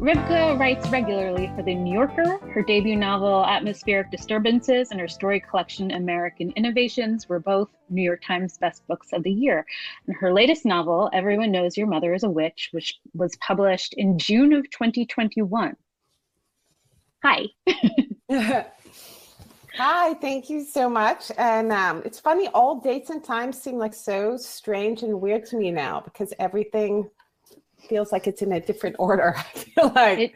Rivka writes regularly for The New Yorker. Her debut novel, Atmospheric Disturbances, and her story collection, American Innovations, were both New York Times best books of the year. And her latest novel, Everyone Knows Your Mother is a Witch, which was published in June of 2021. Hi. Hi, thank you so much. And um, it's funny, all dates and times seem like so strange and weird to me now because everything feels like it's in a different order. I feel like it,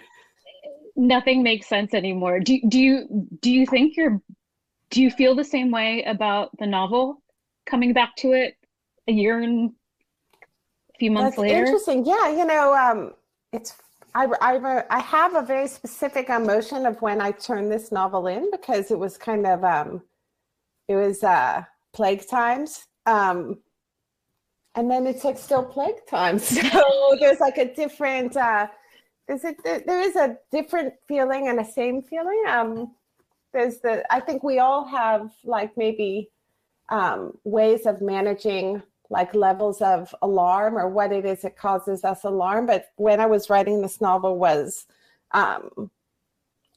nothing makes sense anymore. Do do you do you think you're do you feel the same way about the novel coming back to it a year and a few months That's later? Interesting. Yeah, you know, um, it's I, I, I have a very specific emotion of when I turned this novel in because it was kind of um, it was uh, plague times. Um, and then it's like still plague time. So there's like a different, uh, there's a, there is a different feeling and a same feeling. Um, there's the, I think we all have like maybe um, ways of managing like levels of alarm or what it is that causes us alarm. But when I was writing this novel was, um,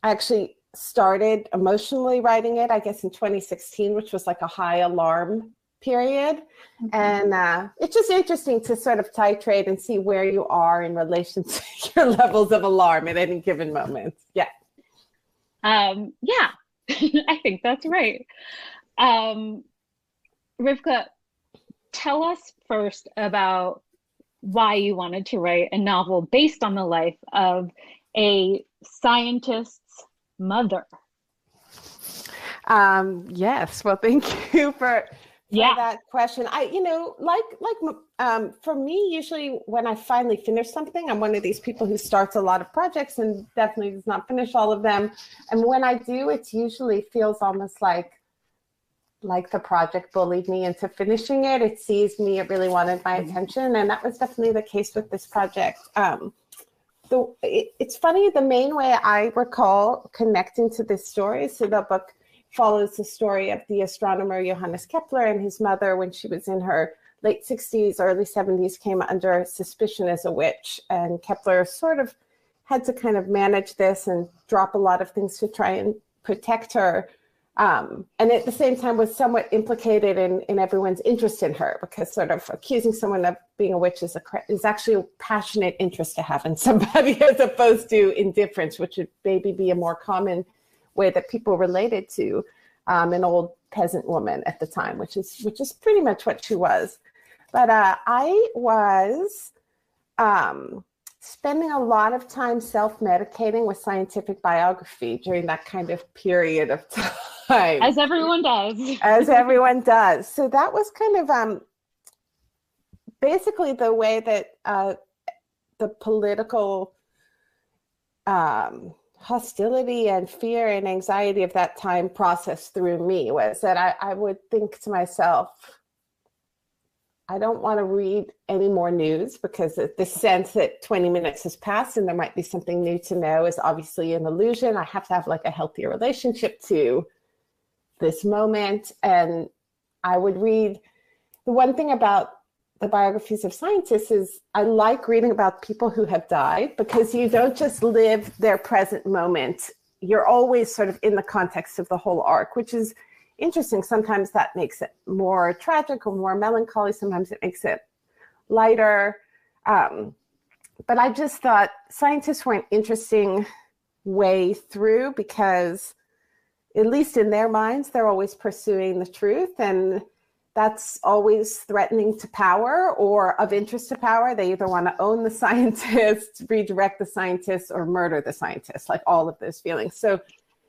I actually started emotionally writing it, I guess in 2016, which was like a high alarm period. Mm-hmm. And uh, it's just interesting to sort of titrate and see where you are in relation to your levels of alarm at any given moment. Yeah. Um, yeah, I think that's right. Um, Rivka, tell us first about why you wanted to write a novel based on the life of a scientist's mother. Um, yes, well, thank you for yeah. that question. I, you know, like like um, for me, usually when I finally finish something, I'm one of these people who starts a lot of projects and definitely does not finish all of them. And when I do, it usually feels almost like like the project bullied me into finishing it. It sees me. It really wanted my mm-hmm. attention, and that was definitely the case with this project. Um, the it, it's funny. The main way I recall connecting to this story, so the book follows the story of the astronomer Johannes Kepler and his mother when she was in her late 60s, early 70s, came under suspicion as a witch. And Kepler sort of had to kind of manage this and drop a lot of things to try and protect her. Um, and at the same time was somewhat implicated in, in everyone's interest in her because sort of accusing someone of being a witch is, a, is actually a passionate interest to have in somebody as opposed to indifference, which would maybe be a more common way that people related to um, an old peasant woman at the time, which is which is pretty much what she was. But uh, I was um, spending a lot of time self-medicating with scientific biography during that kind of period of time. As everyone does. As everyone does. So that was kind of um, basically the way that uh, the political um, hostility and fear and anxiety of that time processed through me was that I, I would think to myself, I don't want to read any more news because the sense that 20 minutes has passed and there might be something new to know is obviously an illusion. I have to have like a healthier relationship to this moment. And I would read the one thing about the biographies of scientists is I like reading about people who have died because you don't just live their present moment. You're always sort of in the context of the whole arc, which is interesting. Sometimes that makes it more tragic or more melancholy. Sometimes it makes it lighter. Um, but I just thought scientists were an interesting way through because, at least in their minds, they're always pursuing the truth and that's always threatening to power or of interest to power. They either want to own the scientist, redirect the scientist, or murder the scientist, like all of those feelings. So,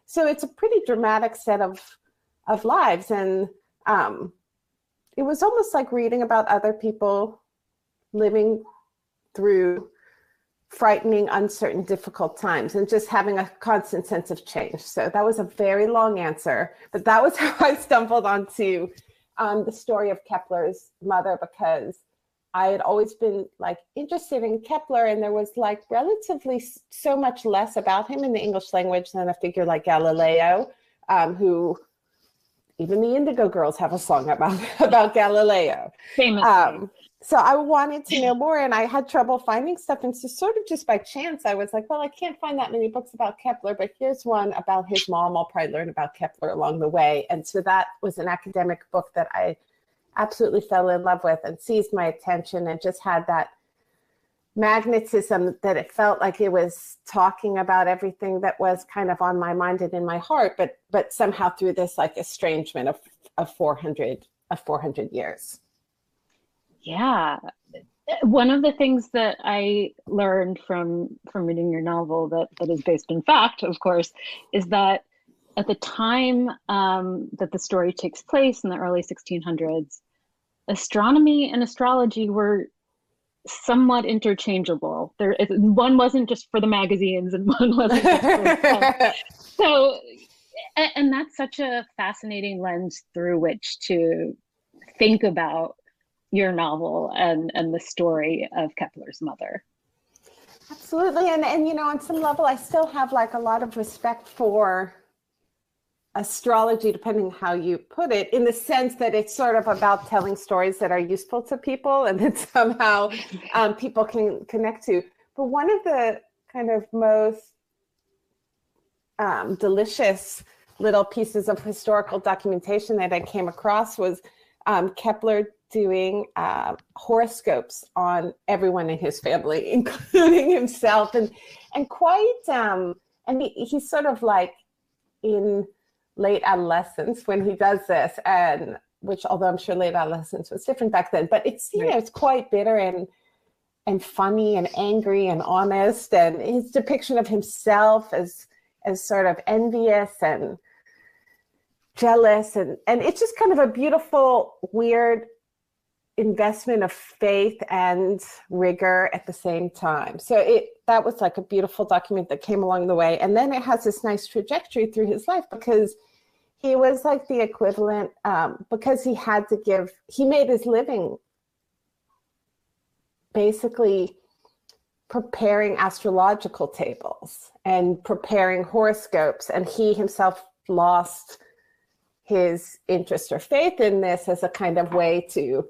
so it's a pretty dramatic set of of lives, and um, it was almost like reading about other people living through frightening, uncertain, difficult times, and just having a constant sense of change. So that was a very long answer, but that was how I stumbled onto um, the story of Kepler's mother because I had always been like interested in Kepler, and there was like relatively so much less about him in the English language than a figure like Galileo, um, who even the Indigo Girls have a song about about Galileo. Famous. Um, so I wanted to know more and I had trouble finding stuff. And so, sort of just by chance, I was like, well, I can't find that many books about Kepler, but here's one about his mom. I'll probably learn about Kepler along the way. And so that was an academic book that I absolutely fell in love with and seized my attention and just had that magnetism that it felt like it was talking about everything that was kind of on my mind and in my heart but but somehow through this like estrangement of of 400 of 400 years yeah. One of the things that i learned from from reading your novel that that is based in fact of course is that at the time um, that the story takes place in the early 1600s astronomy and astrology were somewhat interchangeable. There one wasn't just for the magazines and one wasn't so and that's such a fascinating lens through which to think about your novel and and the story of Kepler's mother. Absolutely, and and you know, on some level, I still have like a lot of respect for astrology, depending how you put it, in the sense that it's sort of about telling stories that are useful to people and that somehow um, people can connect to. But one of the kind of most um, delicious little pieces of historical documentation that I came across was um, Kepler doing uh, horoscopes on everyone in his family, including himself, and and quite um, and he, he's sort of like in late adolescence when he does this, and which although I'm sure late adolescence was different back then, but it's you right. know it's quite bitter and and funny and angry and honest, and his depiction of himself as as sort of envious and jealous. And and it's just kind of a beautiful weird investment of faith and rigor at the same time. So it that was like a beautiful document that came along the way. And then it has this nice trajectory through his life because he was like the equivalent um, because he had to give he made his living basically preparing astrological tables and preparing horoscopes and he himself lost his interest or faith in this as a kind of way to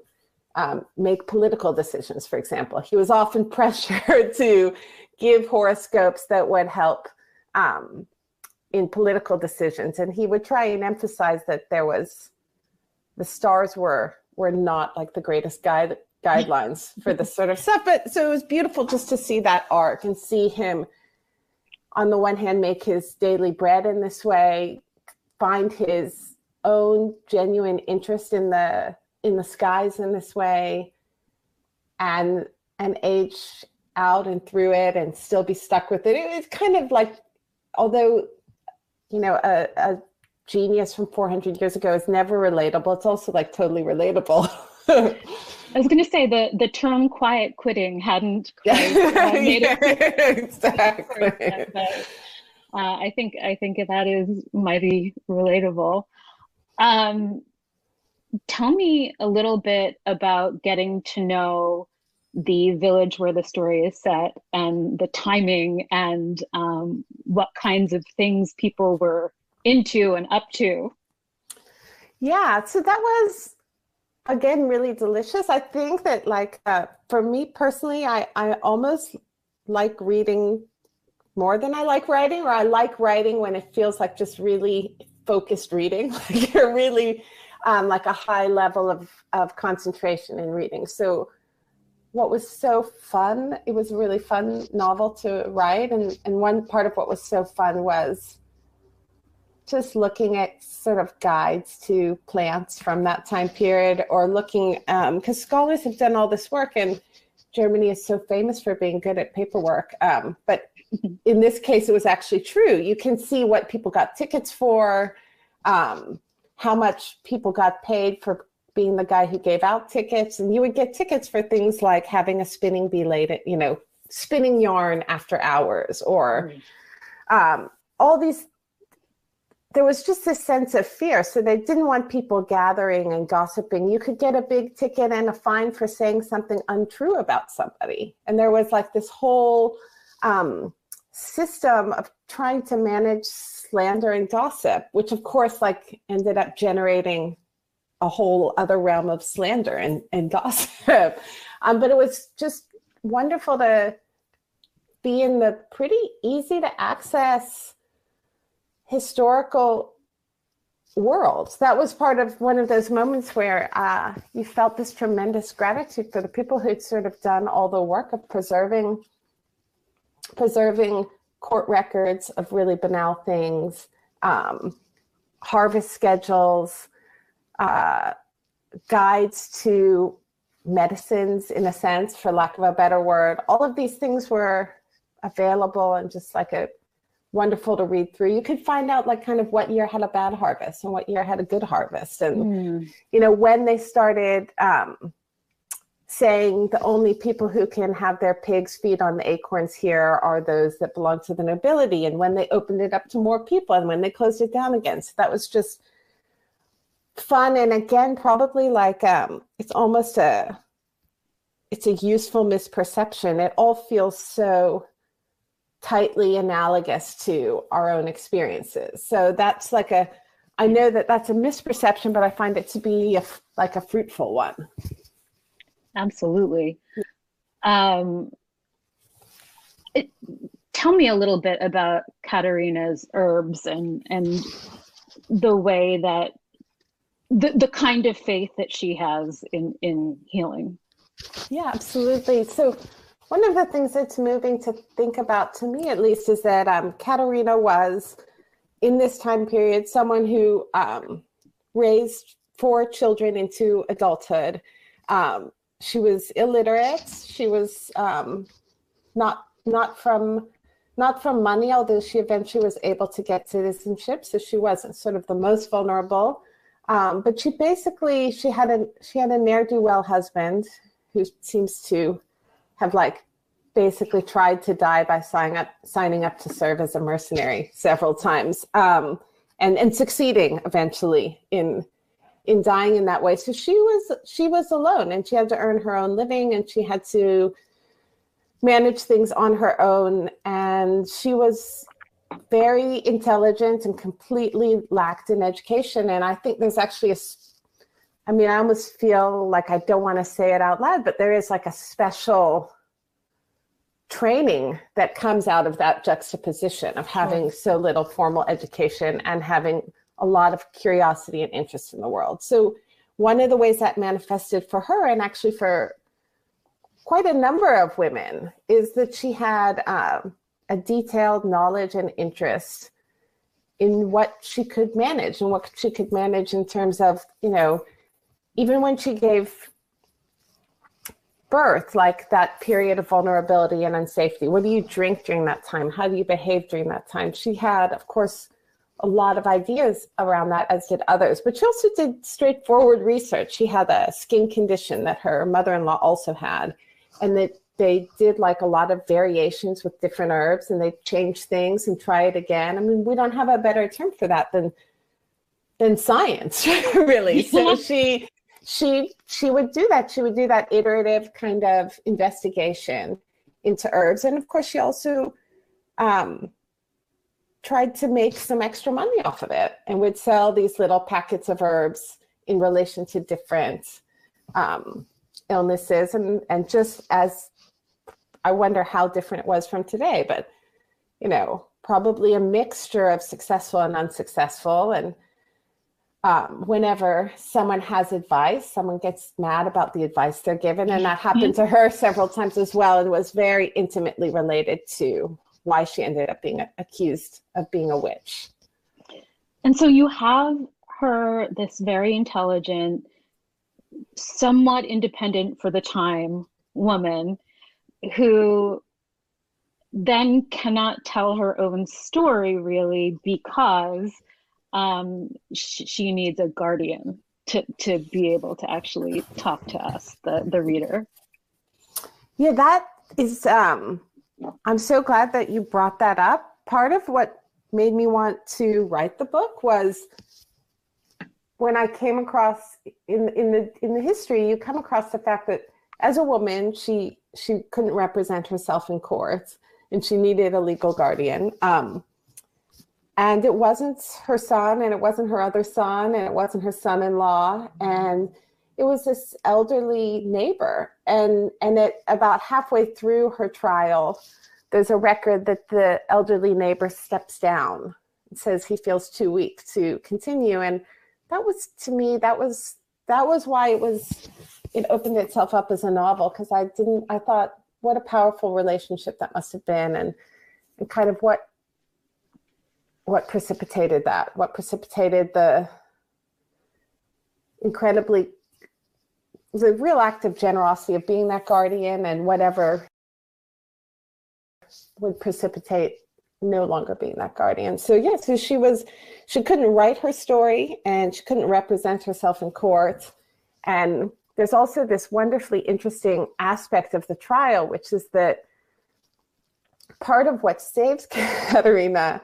um, make political decisions, for example. He was often pressured to give horoscopes that would help um, in political decisions. And he would try and emphasize that there was, the stars were, were not like the greatest guide, guidelines for this sort of stuff. But so it was beautiful just to see that arc and see him, on the one hand, make his daily bread in this way, find his own genuine interest in the in the skies in this way and and age out and through it and still be stuck with it. It's kind of like, although, you know, a, a genius from 400 years ago is never relatable, it's also like totally relatable. I was going to say the the term quiet quitting hadn't quite uh, made yeah, it exactly. But, uh, I think I think that is mighty relatable. Um, tell me a little bit about getting to know the village where the story is set and the timing and um, what kinds of things people were into and up to. Yeah, so that was again really delicious. I think that like uh, for me personally, I I almost like reading more than I like writing, or I like writing when it feels like just really focused reading. Like you're really um, like a high level of, of concentration in reading. So what was so fun, it was a really fun novel to write. And, and one part of what was so fun was just looking at sort of guides to plants from that time period or looking, because um, scholars have done all this work and Germany is so famous for being good at paperwork. Um, but in this case, it was actually true. You can see what people got tickets for. Um, how much people got paid for being the guy who gave out tickets. And you would get tickets for things like having a spinning bee late at you know spinning yarn after hours or mm. um, all these there was just a sense of fear. So they didn't want people gathering and gossiping. You could get a big ticket and a fine for saying something untrue about somebody. And there was like this whole um, system of trying to manage slander and gossip, which of course like ended up generating a whole other realm of slander and, and gossip. Um, but it was just wonderful to be in the pretty easy to access historical world. That was part of one of those moments where uh, you felt this tremendous gratitude for the people who'd sort of done all the work of preserving preserving court records of really banal things, um, harvest schedules, uh, guides to medicines, in a sense, for lack of a better word. All of these things were available and just like a wonderful to read through. You could find out like kind of what year had a bad harvest and what year had a good harvest, and mm. you know when they started. Um, saying the only people who can have their pigs feed on the acorns here are those that belong to the nobility. And when they opened it up to more people and when they closed it down again. So that was just fun. And again, probably like um, it's almost a it's a useful misperception. It all feels so tightly analogous to our own experiences. So that's like a I know that that's a misperception, but I find it to be a, like a fruitful one. Absolutely. Um, it, tell me a little bit about Katerina's herbs and and the way that the the kind of faith that she has in in healing. Yeah, absolutely. So one of the things that's moving to think about to me at least is that um, Katerina was in this time period someone who um, raised four children into adulthood um, she was illiterate. She was um, not not from not from money, although she eventually was able to get citizenship. So she wasn't sort of the most vulnerable. Um, but she basically she had a she had a ne'er do well husband who seems to have like basically tried to die by signing up signing up to serve as a mercenary several times um, and and succeeding eventually in in dying in that way. So she was she was alone and she had to earn her own living and she had to manage things on her own. And she was very intelligent and completely lacked in education. And I think there's actually a I mean I almost feel like I don't want to say it out loud but there is like a special training that comes out of that juxtaposition of having so little formal education and having a lot of curiosity and interest in the world. So one of the ways that manifested for her and actually for quite a number of women is that she had um, a detailed knowledge and interest in what she could manage and what she could manage in terms of, you know, even when she gave birth, like that period of vulnerability and unsafety. What do you drink during that time? How do you behave during that time? She had, of course, a lot of ideas around that, as did others. But she also did straightforward research. She had a skin condition that her mother in law also had, and that they did like a lot of variations with different herbs and they changed things and try it again. I mean, we don't have a better term for that than than science, really. So she she she would do that. She would do that iterative kind of investigation into herbs, and of course, she also um, tried to make some extra money off of it and would sell these little packets of herbs in relation to different um, illnesses and and just as I wonder how different it was from today, but you know, probably a mixture of successful and unsuccessful. And um, whenever someone has advice, someone gets mad about the advice they're given, and that happened to her several times as well, and was very intimately related to why she ended up being accused of being a witch. And so you have her, this very intelligent, somewhat independent for the time woman who then cannot tell her own story really because um, sh- she needs a guardian to, to be able to actually talk to us, the, the reader. Yeah, that is um, I'm so glad that you brought that up. Part of what made me want to write the book was when I came across in in the in the history, you come across the fact that as a woman, she she couldn't represent herself in court, and she needed a legal guardian. Um, and it wasn't her son, and it wasn't her other son, and it wasn't her son-in-law, and it was this elderly neighbor and and it about halfway through her trial there's a record that the elderly neighbor steps down and says he feels too weak to continue. And that was to me that was that was why it was it opened itself up as a novel because i didn't i thought what a powerful relationship that must have been and and kind of what what precipitated that what precipitated the incredibly the real act of generosity of being that guardian and whatever would precipitate no longer being that guardian. So yeah, so she was she couldn't write her story and she couldn't represent herself in court. And there's also this wonderfully interesting aspect of the trial, which is that part of what saves Katerina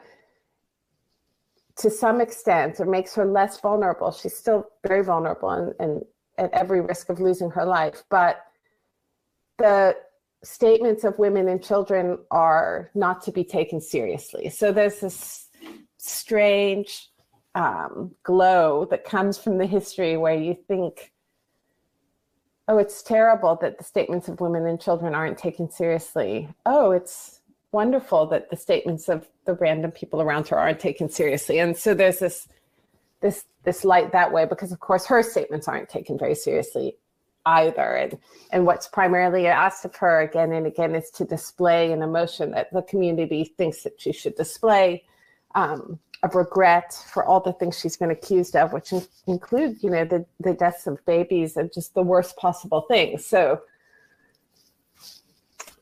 to some extent or makes her less vulnerable. She's still very vulnerable and, and at every risk of losing her life. But the statements of women and children are not to be taken seriously. So there's this strange um, glow that comes from the history where you think, oh, it's terrible that the statements of women and children aren't taken seriously. Oh, it's wonderful that the statements of the random people around her aren't taken seriously. And so there's this this this light that way because of course her statements aren't taken very seriously either. And, and what's primarily asked of her again and again is to display an emotion that the community thinks that she should display um, of regret for all the things she's been accused of, which in- include, you know, the, the deaths of babies and just the worst possible things. So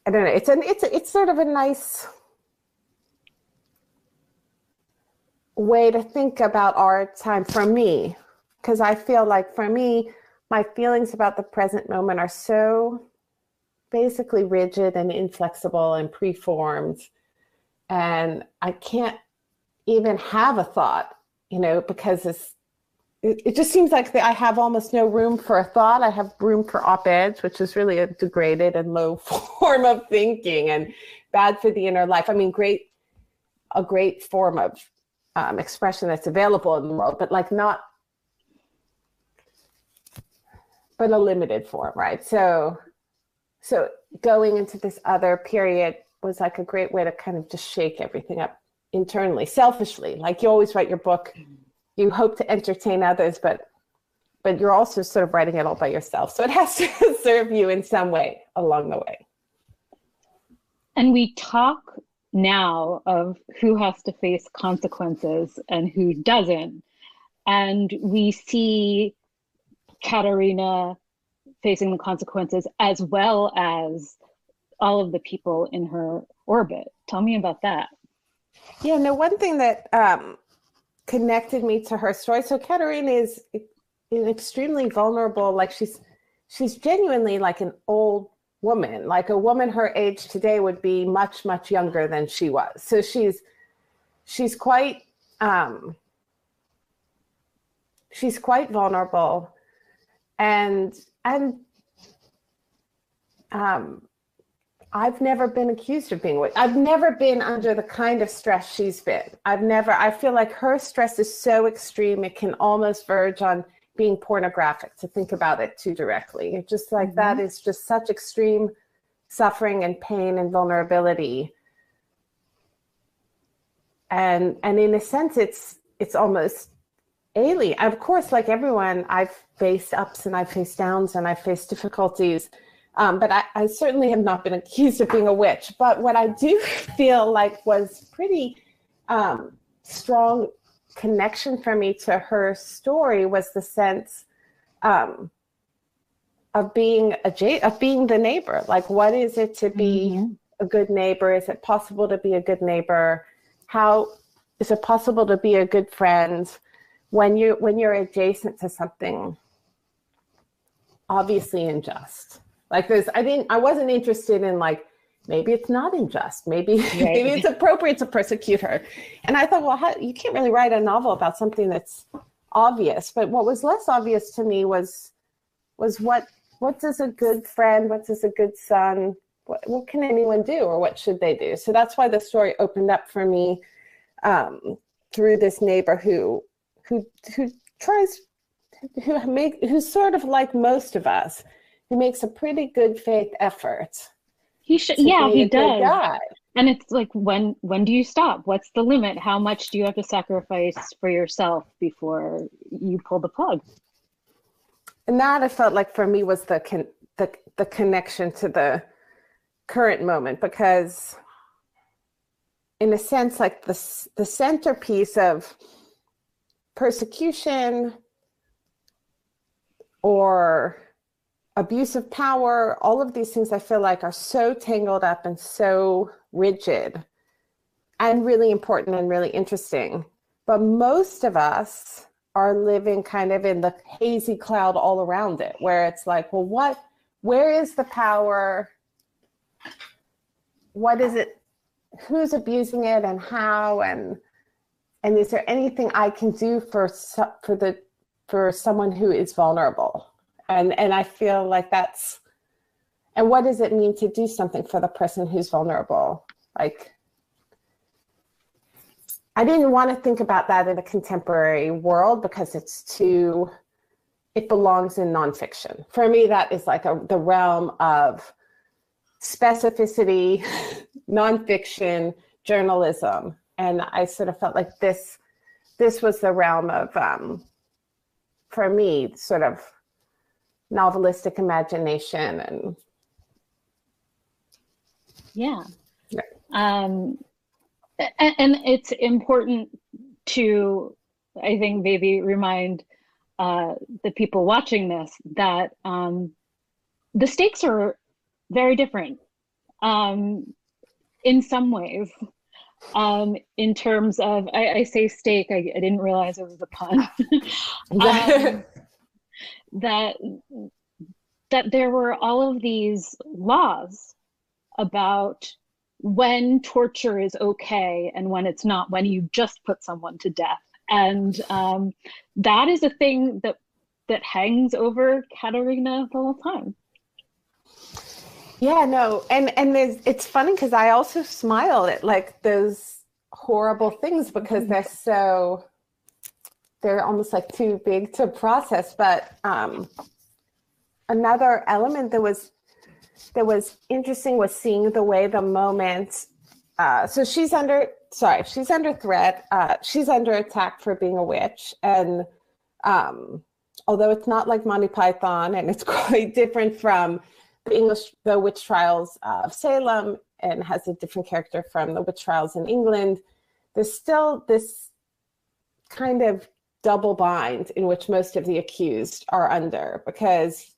I don't know. It's an it's it's sort of a nice way to think about our time for me, because I feel like for me, my feelings about the present moment are so basically rigid and inflexible and preformed. And i can't even have a thought you know because it's it, it just seems like i have almost no room for a thought. I have room for op-eds which is really a degraded and low form of thinking and bad for the inner life. I mean great a great form of um, expression that's available in the world but like not but a limited form, right? So, so going into this other period was like a great way to kind of just shake everything up internally, selfishly. Like you always write your book, you hope to entertain others, but but you're also sort of writing it all by yourself. So it has to serve you in some way along the way. And we talk now of who has to face consequences and who doesn't. And we see Katerina facing the consequences as well as all of the people in her orbit. Tell me about that. Yeah, no, one thing that um, connected me to her story. So Katerina is an extremely vulnerable, like she's she's genuinely like an old woman. Like a woman her age today would be much, much younger than she was. So she's she's quite um she's quite vulnerable and and um, I've never been accused of being weak. I've never been under the kind of stress she's been. I've never. I feel like her stress is so extreme it can almost verge on being pornographic to think about it too directly. It's just like mm-hmm. that is just such extreme suffering and pain and vulnerability. And and in a sense, it's it's almost alien. Of course, like everyone, I've faced ups and I've faced downs and I've faced difficulties. Um, but I, I, certainly have not been accused of being a witch. But what I do feel like was pretty um, strong connection for me to her story was the sense um, of being a of being the neighbor. Like, what is it to be mm-hmm. a good neighbor? Is it possible to be a good neighbor? How is it possible to be a good friend? when you when you're adjacent to something obviously unjust like this i didn't i wasn't interested in like maybe it's not unjust maybe right. maybe it's appropriate to persecute her and i thought well how, you can't really write a novel about something that's obvious but what was less obvious to me was was what what does a good friend what does a good son what, what can anyone do or what should they do so that's why the story opened up for me um, through this neighbor who who who tries who make who's sort of like most of us, who makes a pretty good faith effort. He should, yeah, he does. And it's like, when when do you stop? What's the limit? How much do you have to sacrifice for yourself before you pull the plug? And that I felt like for me was the con- the the connection to the current moment because in a sense like the the centerpiece of persecution or abuse of power, all of these things I feel like are so tangled up and so rigid and really important and really interesting. But most of us are living kind of in the hazy cloud all around it, where it's like, well, what, where is the power? What is it? Who's abusing it and how? And and is there anything I can do for for the for someone who is vulnerable? And and I feel like that's and what does it mean to do something for the person who's vulnerable? Like I didn't want to think about that in a contemporary world because it's too it belongs in nonfiction. For me, that is like a, the realm of specificity, nonfiction, journalism and I sort of felt like this this was the realm of um, for me sort of novelistic imagination and yeah, yeah. Um, and, and, it's important to i think maybe remind uh, the people watching this that um, the stakes are very different um, in some ways um, in terms of I, I say stake I, I, didn't realize it was a pun. that that there were all of these laws about when torture is okay and when it's not, when you just put someone to death. And um, that is a thing that that hangs over Katerina the whole time. Yeah, no, and and it's funny because I also smile at like those horrible things because they're so they're almost like too big to process. But um, another element that was that was interesting was seeing the way the moment. Uh, so she's under sorry, she's under threat. Uh, she's under attack for being a witch, and um, although it's not like Monty Python and it's quite different from the English, the witch trials of Salem, and has a different character from the witch trials in England. There's still this kind of double bind in which most of the accused are under because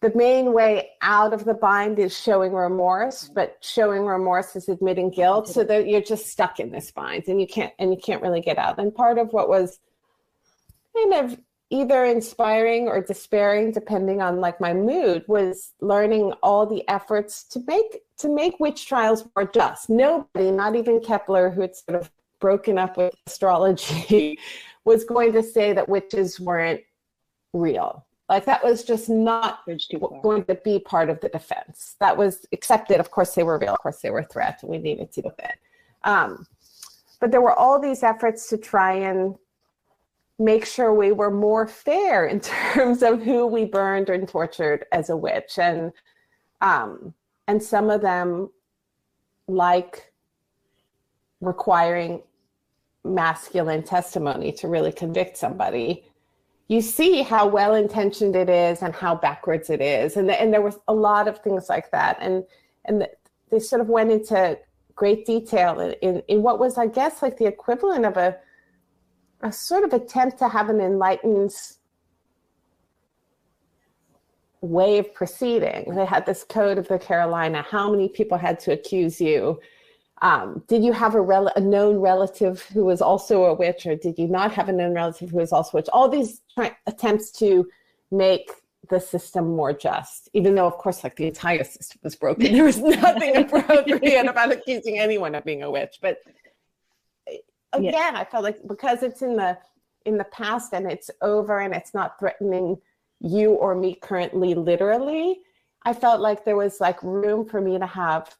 the main way out of the bind is showing remorse but showing remorse is admitting guilt. So that you're just stuck in this bind and you can't and you can't really get out. And part of what was kind of either inspiring or despairing depending on like my mood was learning all the efforts to make to make witch trials more just. Nobody not even kepler who had sort of broken up with astrology was going to say that witches weren't real. Like that was just not going to be part of the defense. That was accepted. Of course they were real. Of course they were threats we needed to defend um, but there were all these efforts to try and make sure we were more fair in terms of who we burned and tortured as a witch. And um, and some of them like requiring masculine testimony to really convict somebody you see how well intentioned it is and how backwards it is and, the, and there was a lot of things like that and and the, they sort of went into great detail in, in, in what was i guess like the equivalent of a a sort of attempt to have an enlightened way of proceeding. They had this code of the Carolina. How many people had to accuse you? Um, did you have a, rel- a, known relative who was also a witch, or did you not have a known relative who was also a witch? All these try- attempts to make the system more just, even though, of course, like the entire system was broken. There was nothing appropriate about accusing anyone of being a witch. But again yeah. i felt like because it's in the in the past and it's over and it's not threatening you or me currently literally i felt like there was like room for me to have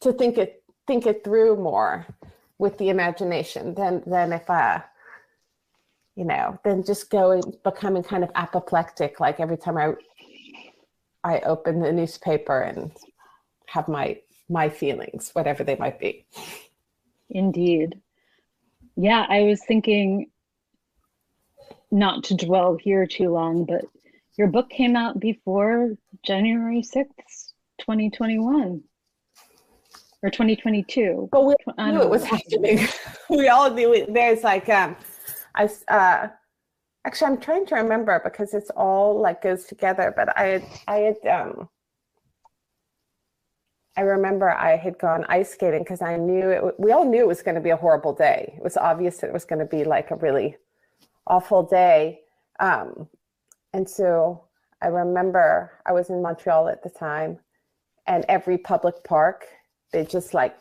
to think it think it through more with the imagination than than if uh you know, than just going becoming kind of apoplectic. Like every time I I open the newspaper and have my my feelings, whatever they might be. Indeed. Yeah, I was thinking not to dwell here too long, but your book came out before January 6th, 2021 or 2022. But we knew it was happening. we all knew it. There's like, um, I, uh, actually, I'm trying to remember because it's all like goes together, but I had, I had, um, I remember I had gone ice skating because I knew it, we all knew it was going to be a horrible day. It was obvious that it was going to be like a really awful day. Um, and so I remember I was in Montreal at the time, and every public park, they just like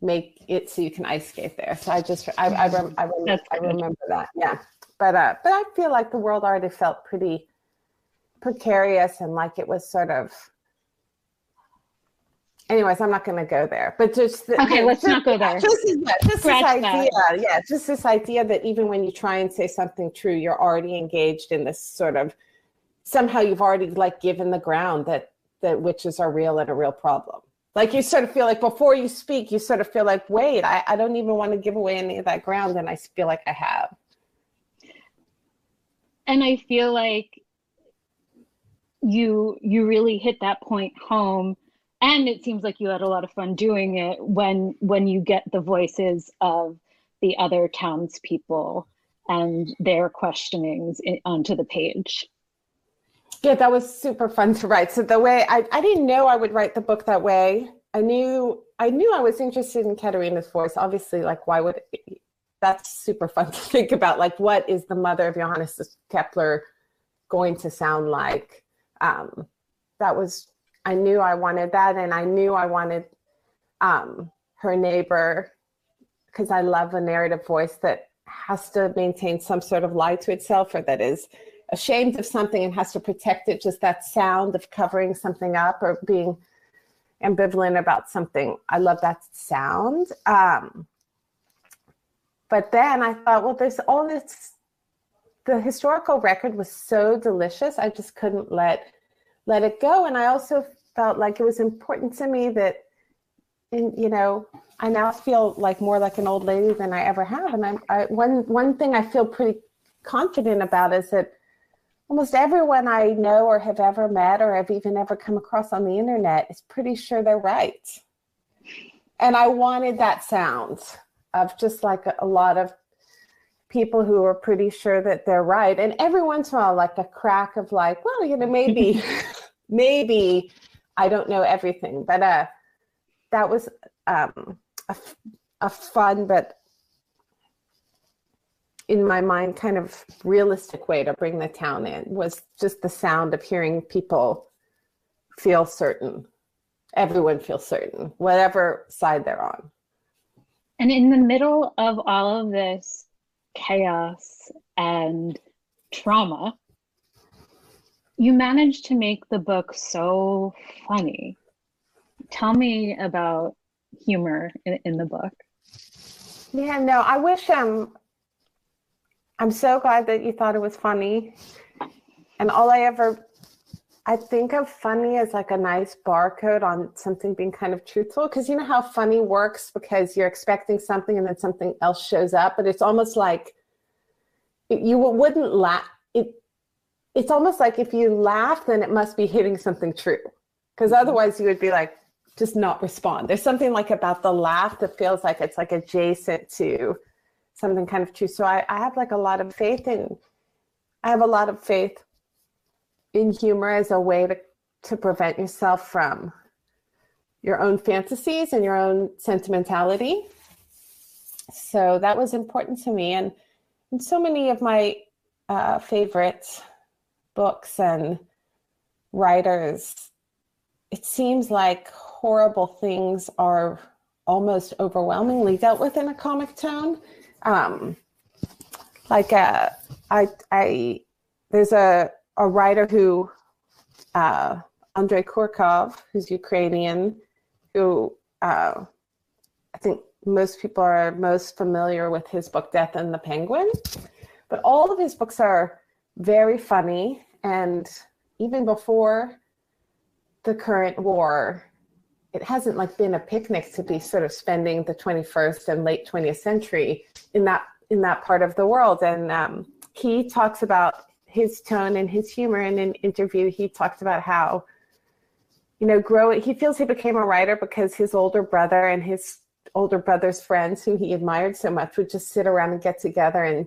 make it so you can ice skate there. So I just, I, I, rem, I, rem, I remember that. Yeah. But, uh, but I feel like the world already felt pretty precarious and like it was sort of, anyways, I'm not going to go there. But just the, okay, let's just, not go there. Just, yeah, just this idea, that. yeah, just this idea that even when you try and say something true, you're already engaged in this sort of somehow you've already like given the ground that that witches are real and a real problem. Like you sort of feel like before you speak, you sort of feel like, wait, I, I don't even want to give away any of that ground, and I feel like I have. And I feel like you you really hit that point home and it seems like you had a lot of fun doing it when when you get the voices of the other townspeople and their questionings in, onto the page yeah that was super fun to write. So the way I, I didn't know i would write the book that way. I knew i knew i was interested in katerina's voice. Obviously like why would it, that's super fun to think about like what is the mother of johannes kepler going to sound like? Um, that was I knew I wanted that, and I knew I wanted um, her neighbor because I love a narrative voice that has to maintain some sort of lie to itself or that is ashamed of something and has to protect it. Just that sound of covering something up or being ambivalent about something. I love that sound. Um, but then I thought, well, there's all this. The historical record was so delicious. I just couldn't let let it go. And I also felt like it was important to me that, in, you know, I now feel like more like an old lady than I ever have. And I'm, I, one, one thing I feel pretty confident about is that almost everyone I know or have ever met or have even ever come across on the internet is pretty sure they're right. And I wanted that sound of just like a, lot of people who are pretty sure that they're right. And every once in a while, like a crack of like, well, you know, maybe, maybe I don't know everything, but uh, that was um, a, a fun but in my mind kind of realistic way to bring the town in was just the sound of hearing people feel certain everyone feels certain whatever side they're on and in the middle of all of this chaos and trauma you managed to make the book so funny. Tell me about humor in, in the book. Yeah, no, I wish um I'm so glad that you thought it was funny. And all I ever I think of funny as like a nice barcode on something being kind of truthful. Cause you know how funny works because you're expecting something and then something else shows up, but it's almost like you wouldn't laugh. It it's almost like if you laugh, then it must be hitting something true. Because mm-hmm. otherwise you would be like, just not respond. There's something like about the laugh that feels like it's like adjacent to something kind of true. So I, I have like a lot of faith in I have a lot of faith in humor as a way to, to prevent yourself from your own fantasies and your own sentimentality. So that was important to me. And, and so many of my uh, favorites books and writers, it seems like horrible things are almost overwhelmingly dealt with in a comic tone. Um, like uh, I, I, there's a, a writer who, uh, Andrei Kurkov, who's Ukrainian, who uh, I think most people are most familiar with his book Death and the Penguin. But all of his books are very funny. And even before the current war, it hasn't like been a picnic to be sort of spending the 21st and late 20th century in that in that part of the world. And um, he talks about his tone and his humor in an interview. He talked about how, you know, growing, he feels he became a writer because his older brother and his older brother's friends, who he admired so much, would just sit around and get together and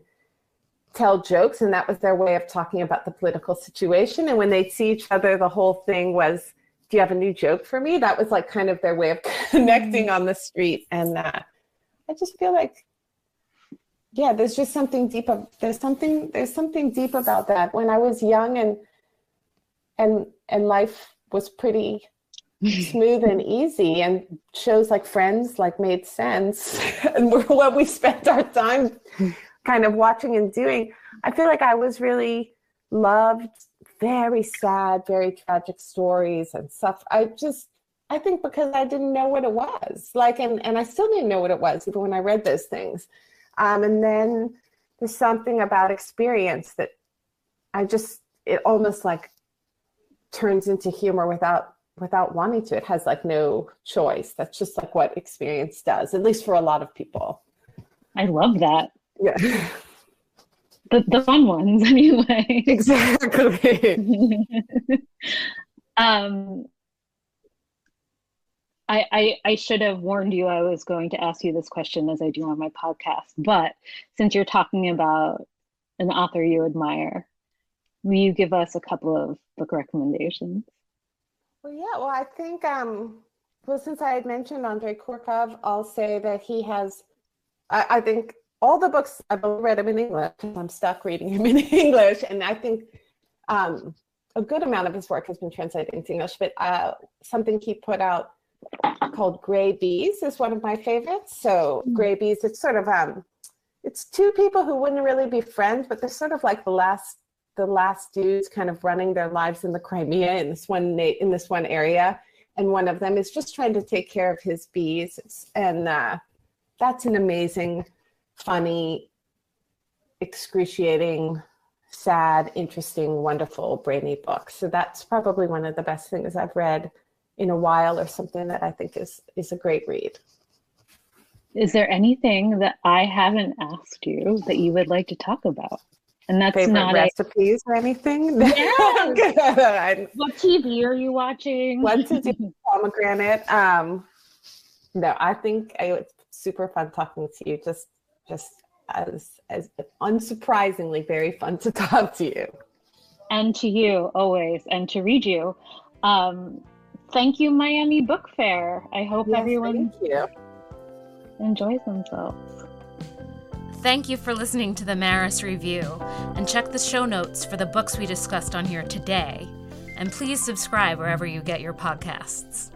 tell jokes. And that was their way of talking about the political situation. And when they'd see each other, the whole thing was, do you have a new joke for me? That was like kind of their way of connecting mm-hmm. on the street. And uh, I just feel like yeah there's just something deep of there's something there's something deep about that when i was young and and and life was pretty smooth and easy and shows like friends like made sense and what we spent our time kind of watching and doing i feel like i was really loved very sad very tragic stories and stuff i just i think because i didn't know what it was like and, and i still didn't know what it was even when i read those things um, and then there's something about experience that I just, it almost like turns into humor without without wanting to. It has like no choice. That's just like what experience does, at least for a lot of people. I love that. Yeah. The, the fun ones anyway. Exactly. um I, I, I should have warned you I was going to ask you this question as I do on my podcast. But since you're talking about an author you admire, will you give us a couple of book recommendations? Well, yeah. Well, I think, um, well, since I had mentioned Andrei Kurkov, I'll say that he has, I, I think all the books I've read him in English. I'm stuck reading him in English, and I think um, a good amount of his work has been translated into English. But uh, something he put out called Gray Bees is one of my favorites. So mm-hmm. Gray Bees, it's sort of um, it's two people who wouldn't really be friends, but they're sort of like the last the last dudes kind of running their lives in the Crimea in this one in this one area, and one of them is just trying to take care of his bees, and uh, that's an amazing, funny, excruciating sad, interesting, wonderful, brainy book. So that's probably one of the best things I've read in a while or something that I think is is a great read. Is there anything that I haven't asked you that you would like to talk about? And that's Favorite not recipes a... or anything. Yeah. what TV are you watching? One to do pomegranate. Um, no, I think I, it's super fun talking to you. Just, just as as unsurprisingly very fun to talk to you. And to you always, and to read you. Um, thank you, Miami Book Fair. I hope yes, everyone enjoys themselves. Thank you for listening to the Maris Review, and check the show notes for the books we discussed on here today. And please subscribe wherever you get your podcasts.